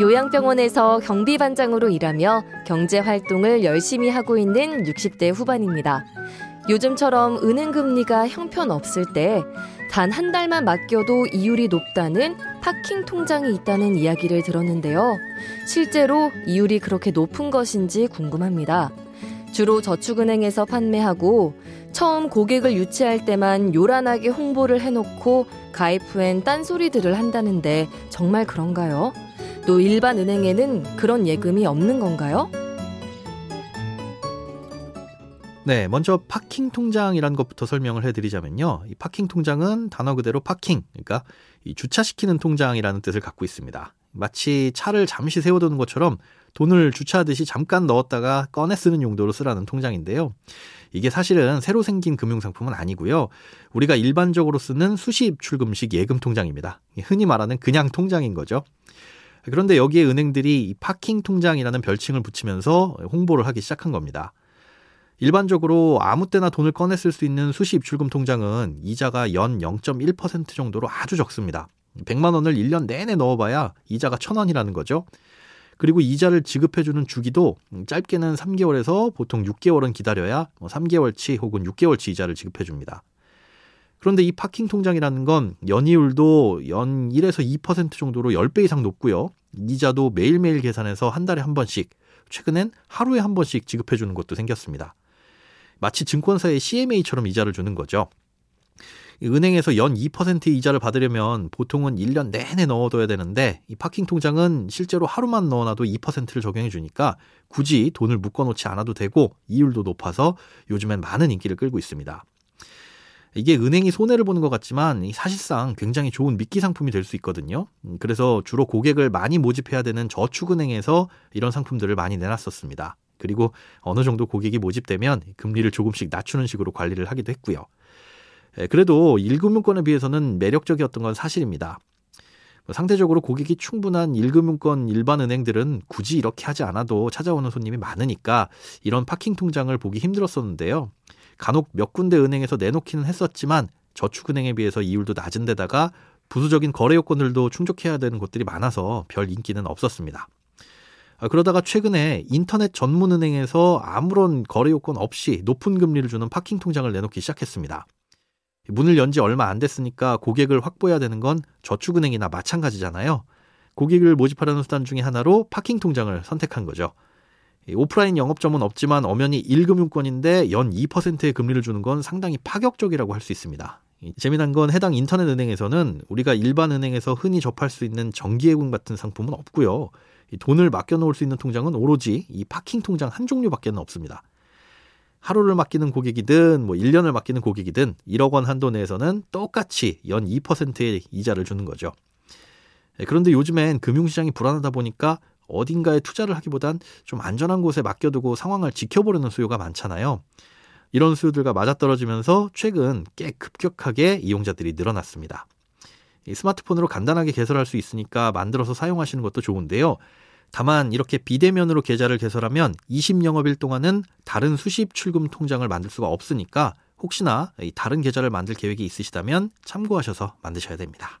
요양병원에서 경비반장으로 일하며 경제 활동을 열심히 하고 있는 60대 후반입니다. 요즘처럼 은행 금리가 형편없을 때 단 한 달만 맡겨도 이율이 높다는 파킹 통장이 있다는 이야기를 들었는데요. 실제로 이율이 그렇게 높은 것인지 궁금합니다. 주로 저축은행에서 판매하고 처음 고객을 유치할 때만 요란하게 홍보를 해놓고 가입 후엔 딴소리들을 한다는데 정말 그런가요? 또 일반 은행에는 그런 예금이 없는 건가요? 네, 먼저 파킹 통장이라는 것부터 설명을 해드리자면요. 이 파킹 통장은 단어 그대로 파킹, 그러니까 이 주차시키는 통장이라는 뜻을 갖고 있습니다. 마치 차를 잠시 세워두는 것처럼 돈을 주차하듯이 잠깐 넣었다가 꺼내 쓰는 용도로 쓰라는 통장인데요. 이게 사실은 새로 생긴 금융상품은 아니고요. 우리가 일반적으로 쓰는 수시입 출금식 예금 통장입니다. 흔히 말하는 그냥 통장인 거죠. 그런데 여기에 은행들이 이 파킹 통장이라는 별칭을 붙이면서 홍보를 하기 시작한 겁니다. 일반적으로 아무 때나 돈을 쓸수 있는 수시 입출금 통장은 이자가 연 0.1% 정도로 아주 적습니다. 100만 원을 1년 내내 넣어봐야 이자가 1000원이라는 거죠. 그리고 이자를 지급해주는 주기도 짧게는 3개월에서 보통 6개월은 기다려야 3개월치 뭐 혹은 6개월치 이자를 지급해줍니다. 그런데 이 파킹 통장이라는 건 연이율도 연 1에서 2% 정도로 10배 이상 높고요. 이자도 매일매일 계산해서 한 달에 한 번씩, 최근엔 하루에 한 번씩 지급해 주는 것도 생겼습니다. 마치 증권사의 CMA처럼 이자를 주는 거죠. 은행에서 연 2%의 이자를 받으려면 보통은 1년 내내 넣어둬야 되는데 이 파킹 통장은 실제로 하루만 넣어놔도 2%를 적용해 주니까 굳이 돈을 묶어놓지 않아도 되고 이율도 높아서 요즘엔 많은 인기를 끌고 있습니다. 이게 은행이 손해를 보는 것 같지만 사실상 굉장히 좋은 미끼 상품이 될 수 있거든요. 그래서 주로 고객을 많이 모집해야 되는 저축은행에서 이런 상품들을 많이 내놨었습니다. 그리고 어느 정도 고객이 모집되면 금리를 조금씩 낮추는 식으로 관리를 하기도 했고요. 예, 그래도 1금융권에 비해서는 매력적이었던 건 사실입니다. 뭐 상대적으로 고객이 충분한 1금융권 일반 은행들은 굳이 이렇게 하지 않아도 찾아오는 손님이 많으니까 이런 파킹 통장을 보기 힘들었었는데요. 간혹 몇 군데 은행에서 내놓기는 했었지만 저축은행에 비해서 이율도 낮은 데다가 부수적인 거래 요건들도 충족해야 되는 곳들이 많아서 별 인기는 없었습니다. 아, 그러다가 최근에 인터넷 전문 은행에서 아무런 거래 요건 없이 높은 금리를 주는 파킹 통장을 내놓기 시작했습니다. 문을 연 지 얼마 안 됐으니까 고객을 확보해야 되는 건 저축은행이나 마찬가지잖아요. 고객을 모집하려는 수단 중에 하나로 파킹 통장을 선택한 거죠. 오프라인 영업점은 없지만 엄연히 1금융권인데 연 2%의 금리를 주는 건 상당히 파격적이라고 할 수 있습니다. 재미난 건 해당 인터넷 은행에서는 우리가 일반 은행에서 흔히 접할 수 있는 정기예금 같은 상품은 없고요. 돈을 맡겨놓을 수 있는 통장은 오로지 이 파킹 통장 한 종류밖에 는 없습니다. 하루를 맡기는 고객이든 뭐 1년을 맡기는 고객이든 1억 원 한도 내에서는 똑같이 연 2%의 이자를 주는 거죠. 예, 그런데 요즘엔 금융시장이 불안하다 보니까 어딘가에 투자를 하기보단 좀 안전한 곳에 맡겨두고 상황을 지켜보려는 수요가 많잖아요. 이런 수요들과 맞아떨어지면서 최근 꽤 급격하게 이용자들이 늘어났습니다. 스마트폰으로 간단하게 개설할 수 있으니까 만들어서 사용하시는 것도 좋은데요. 다만 이렇게 비대면으로 계좌를 개설하면 20영업일 동안은 다른 수십 출금 통장을 만들 수가 없으니까 혹시나 다른 계좌를 만들 계획이 있으시다면 참고하셔서 만드셔야 됩니다.